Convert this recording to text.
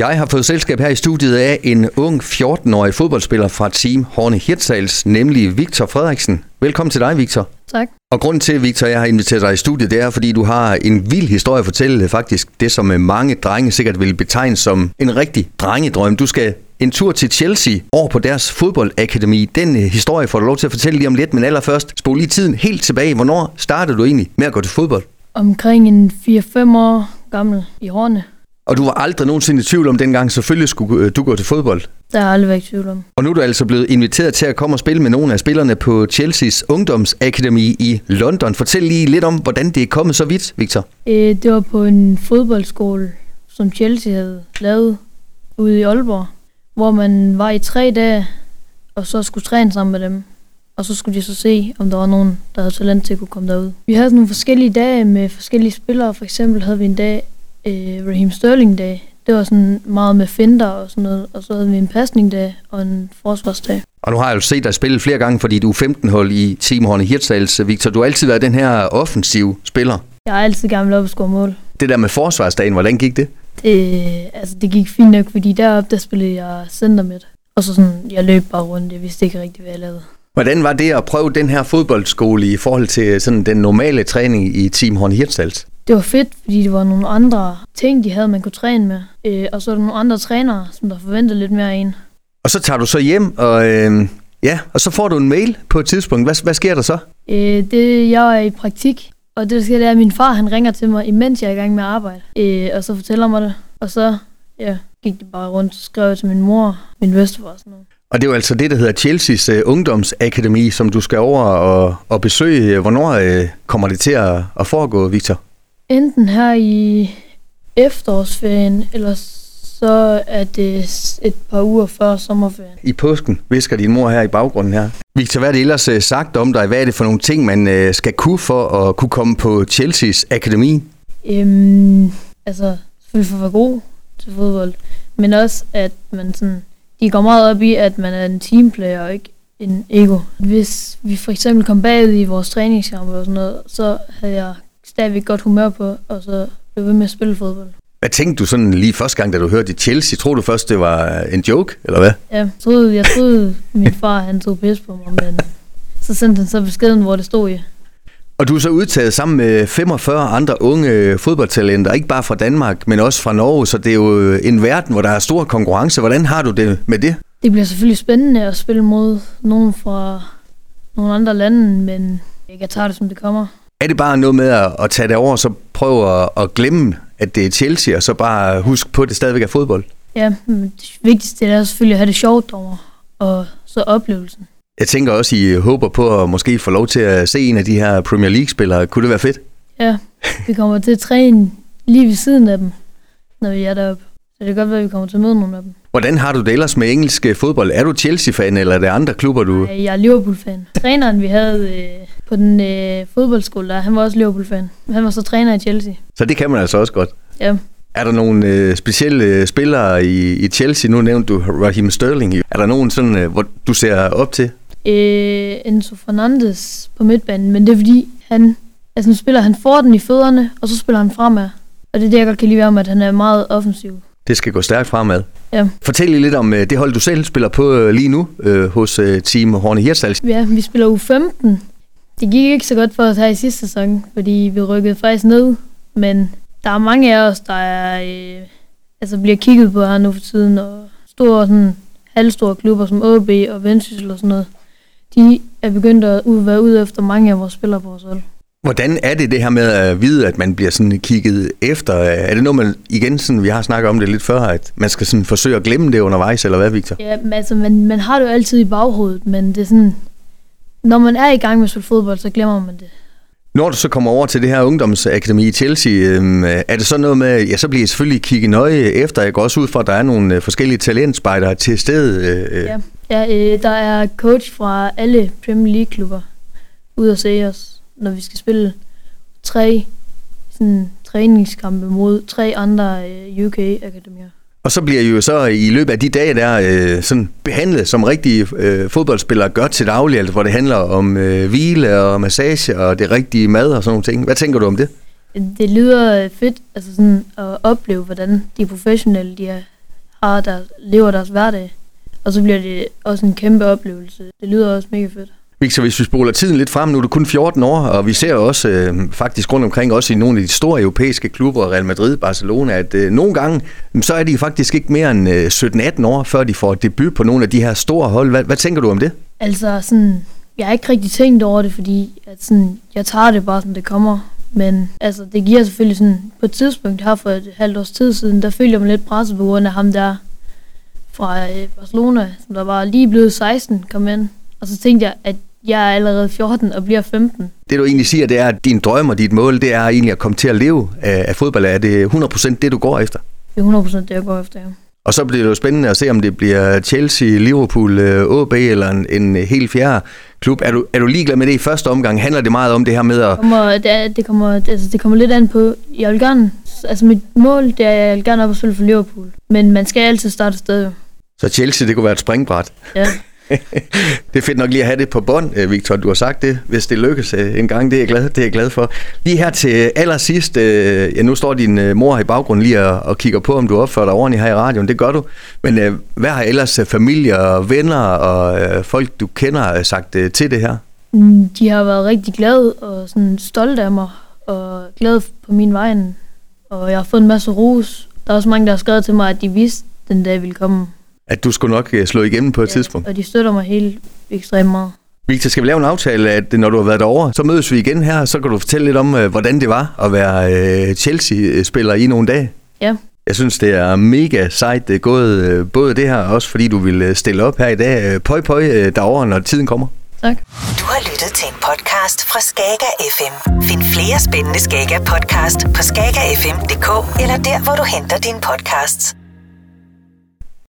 Jeg har fået selskab her i studiet af en ung 14-årig fodboldspiller fra Team Horne Hirtshals, nemlig Victor Frederiksen. Velkommen til dig, Victor. Tak. Og grunden til, Victor, jeg har inviteret dig i studiet, det er, fordi du har en vild historie at fortælle, faktisk det, som mange drenge sikkert vil betegne som en rigtig drengedrøm. Du skal en tur til Chelsea over på deres fodboldakademi. Den øh, historie får du lov til at fortælle lige om lidt, men allerførst spol lige tiden helt tilbage. Hvornår startede du egentlig med at gå til fodbold? Omkring en 4-5 år gammel i Horne. Og du var aldrig nogensinde i tvivl om dengang, selvfølgelig skulle du gå til fodbold. Der har aldrig været i tvivl om. Og nu er du altså blevet inviteret til at komme og spille med nogle af spillerne på Chelseas ungdomsakademi i London. Fortæl lige lidt om, hvordan det er kommet så vidt, Victor. Øh, det var på en fodboldskole, som Chelsea havde lavet ude i Aalborg, hvor man var i tre dage, og så skulle træne sammen med dem. Og så skulle de så se, om der var nogen, der havde talent til at kunne komme derud. Vi havde nogle forskellige dage med forskellige spillere. For eksempel havde vi en dag, øh, Raheem Sterling dag. Det var sådan meget med finder og sådan noget. Og så havde vi en pasning-dag og en forsvarsdag. Og nu har jeg jo set dig spille flere gange, fordi du er 15-hold i Team Horne Hirtshals. Victor, du har altid været den her offensiv spiller. Jeg har altid gerne op og score mål. Det der med forsvarsdagen, hvordan gik det? Det, altså, det gik fint nok, fordi deroppe, der spillede jeg center midt. Og så sådan, jeg løb bare rundt. Jeg vidste ikke rigtig, hvad jeg lavede. Hvordan var det at prøve den her fodboldskole i forhold til sådan den normale træning i Team Horne Hirtshals? Det var fedt, fordi det var nogle andre ting, de havde, man kunne træne med. Øh, og så er der nogle andre trænere, som der forventede lidt mere af en. Og så tager du så hjem, og, øh, ja, og så får du en mail på et tidspunkt. Hvad, hvad sker der så? Øh, det, jeg er i praktik, og det der sker, det er, at min far han ringer til mig, imens jeg er i gang med at arbejde. Øh, og så fortæller mig det. Og så ja, gik det bare rundt og skrev til min mor, min bedstefar og sådan noget. Og det er jo altså det, der hedder Chelsea's uh, ungdomsakademi, som du skal over og, og besøge. Hvornår uh, kommer det til at, at foregå, Victor? Enten her i efterårsferien, eller så er det et par uger før sommerferien. I påsken, visker din mor her i baggrunden her. Victor, hvad er det ellers uh, sagt om dig? Hvad er det for nogle ting, man uh, skal kunne for at kunne komme på Chelsea's akademi? Øhm, altså, selvfølgelig for at være god til fodbold, men også at man sådan de går meget op i, at man er en teamplayer og ikke en ego. Hvis vi for eksempel kom bagud i vores træningskampe og sådan noget, så havde jeg stadigvæk godt humør på, og så blev ved med at spille fodbold. Hvad tænkte du sådan lige første gang, da du hørte Chelsea? Tror du først, det var en joke, eller hvad? Ja, jeg troede, jeg troede min far han tog pis på mig, men så sendte han så beskeden, hvor det stod i. Og du er så udtaget sammen med 45 andre unge fodboldtalenter, ikke bare fra Danmark, men også fra Norge, så det er jo en verden, hvor der er stor konkurrence. Hvordan har du det med det? Det bliver selvfølgelig spændende at spille mod nogen fra nogle andre lande, men jeg tager det, som det kommer. Er det bare noget med at, at tage det over, så prøve at, at glemme, at det er Chelsea, og så bare huske på, at det stadigvæk er fodbold? Ja, men det vigtigste er selvfølgelig at have det sjovt over, og så oplevelsen. Jeg tænker også, I håber på at måske få lov til at se en af de her Premier League-spillere. Kunne det være fedt? Ja, vi kommer til at træne lige ved siden af dem, når vi er deroppe. Så det kan godt være, at vi kommer til at møde nogle af dem. Hvordan har du det ellers med engelsk fodbold? Er du Chelsea-fan, eller er det andre klubber, du... Jeg er Liverpool-fan. Træneren, vi havde øh, på den øh, fodboldskole, der, han var også Liverpool-fan. Han var så træner i Chelsea. Så det kan man altså også godt? Ja. Er der nogle øh, specielle spillere i, i Chelsea? Nu nævnte du Raheem Sterling. Er der nogen, sådan, øh, hvor du ser op til? øh, Enzo Fernandes på midtbanen, men det er fordi, han, altså nu spiller han for den i fødderne, og så spiller han fremad. Og det er det, jeg godt kan lide ved ham, at han er meget offensiv. Det skal gå stærkt fremad. Ja. Fortæl lige lidt om det hold, du selv spiller på lige nu øh, hos øh, Team Horne Hirtshals. Ja, vi spiller u 15. Det gik ikke så godt for os her i sidste sæson, fordi vi rykkede faktisk ned. Men der er mange af os, der er, øh, altså bliver kigget på her nu for tiden, og store sådan, halvstore klubber som AB og Vendsyssel og sådan noget de er begyndt at være ude efter mange af vores spillere på vores hold. Hvordan er det det her med at vide, at man bliver sådan kigget efter? Er det noget, man igen, sådan, vi har snakket om det lidt før, at man skal sådan forsøge at glemme det undervejs, eller hvad, Victor? Ja, altså man, man har det jo altid i baghovedet, men det er sådan, når man er i gang med at spille fodbold, så glemmer man det. Når du så kommer over til det her ungdomsakademi i Chelsea, øh, er det så noget med, ja, så bliver I selvfølgelig kigget nøje efter. Jeg går også ud fra, at der er nogle øh, forskellige talentspejdere til stede. Øh. Ja, ja øh, der er coach fra alle Premier League-klubber ude at se os, når vi skal spille tre sådan, træningskampe mod tre andre øh, UK-akademier. Og så bliver I jo så i løbet af de dage der øh, sådan behandlet som rigtige øh, fodboldspillere gør til daglig, altså hvor det handler om øh, hvile og massage og det rigtige mad og sådan nogle ting. Hvad tænker du om det? Det lyder fedt altså sådan at opleve, hvordan de professionelle de har der, lever deres hverdag. Og så bliver det også en kæmpe oplevelse. Det lyder også mega fedt. Victor, hvis vi spoler tiden lidt frem, nu er du kun 14 år, og vi ser også øh, faktisk rundt omkring, også i nogle af de store europæiske klubber, Real Madrid, Barcelona, at øh, nogle gange, mm, så er de faktisk ikke mere end øh, 17-18 år, før de får debut på nogle af de her store hold. Hvad, hvad tænker du om det? Altså sådan, jeg har ikke rigtig tænkt over det, fordi at sådan, jeg tager det bare, som det kommer. Men altså, det giver selvfølgelig sådan, på et tidspunkt her for et halvt års tid siden, der følte jeg mig lidt presset på grund af ham der fra øh, Barcelona, som der var lige blevet 16, kom ind. Og så tænkte jeg, at jeg er allerede 14 og bliver 15. Det du egentlig siger, det er, at din drøm og dit mål, det er egentlig at komme til at leve af, af fodbold. Er det 100% det, du går efter? Det er 100% det, jeg går efter, ja. Og så bliver det jo spændende at se, om det bliver Chelsea, Liverpool, øh, eller en, en helt fjerde klub. Er du, er du ligeglad med det i første omgang? Handler det meget om det her med at... Det kommer, det, det kommer, altså, det kommer lidt an på... Jeg vil gerne... Altså mit mål, det er, jeg vil gerne op og spille for Liverpool. Men man skal altid starte sted. Så Chelsea, det kunne være et springbræt? Ja. det er fedt nok lige at have det på bånd, øh, Victor. Du har sagt det, hvis det lykkes øh, en gang. Det er jeg glad, det er jeg glad for. Lige her til allersidst. Øh, ja, nu står din mor her i baggrunden lige og, og kigger på, om du opfører dig ordentligt her i radioen. Det gør du. Men hvad har ellers familie og venner og folk, du kender, sagt til det her? Mm, de har været rigtig glade og sådan stolte af mig og glade på min vejen. Og jeg har fået en masse ros. Der er også mange, der har skrevet til mig, at de vidste, den dag ville komme at du skulle nok øh, slå igennem på et ja, tidspunkt. og de støtter mig helt ekstremt meget. Victor, skal vi lave en aftale, at når du har været derovre, så mødes vi igen her, så kan du fortælle lidt om, øh, hvordan det var at være øh, Chelsea-spiller i nogle dage. Ja. Jeg synes, det er mega sejt det er gået, både det her, og også fordi du vil stille op her i dag. Pøj, pøj derovre, når tiden kommer. Tak. Du har lyttet til en podcast fra Skager FM. Find flere spændende Skager podcast på skagerfm.dk eller der, hvor du henter dine podcasts.